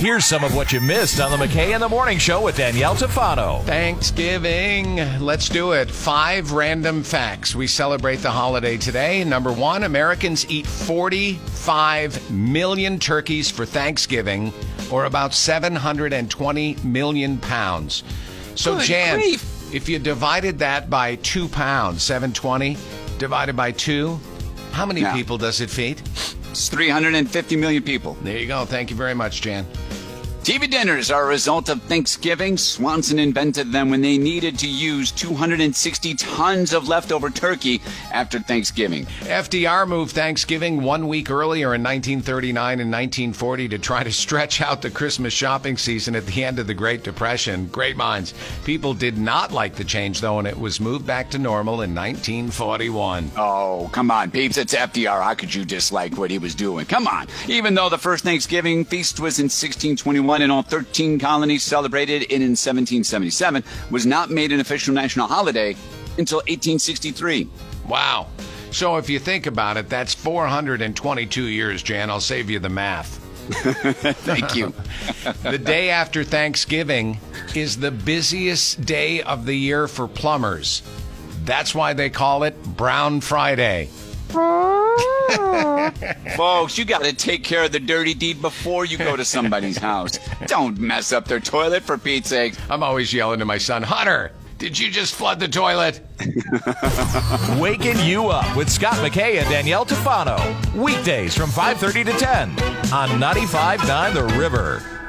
Here's some of what you missed on the McKay in the Morning Show with Danielle Tafano. Thanksgiving. Let's do it. Five random facts. We celebrate the holiday today. Number one Americans eat 45 million turkeys for Thanksgiving, or about 720 million pounds. So, Good Jan, grief. if you divided that by two pounds, 720 divided by two, how many Yeah. people does it feed? It's 350 million people. There you go. Thank you very much, Jan. TV dinners are a result of Thanksgiving. Swanson invented them when they needed to use 260 tons of leftover turkey after Thanksgiving. FDR moved Thanksgiving one week earlier in 1939 and 1940 to try to stretch out the Christmas shopping season at the end of the Great Depression. Great minds. People did not like the change, though, and it was moved back to normal in 1941. Oh, come on, peeps. It's FDR. How could you dislike what he was doing? Come on. Even though the first Thanksgiving feast was in 1621 and all 13 colonies celebrated it in 1777, was not made an official national holiday until 1863. Wow. So if you think about it, that's 422 years, Jan. I'll save you the math. Thank you. The day after Thanksgiving is the busiest day of the year for plumbers. That's why they call it Brown Friday. Folks, you got to take care of the dirty deed before you go to somebody's house. Don't mess up their toilet for Pete's sake. I'm always yelling to my son, Hunter, did you just flood the toilet? Waking you up with Scott McKay and Danielle Tafano. Weekdays from 5:30 to 10 on 95.9 The River.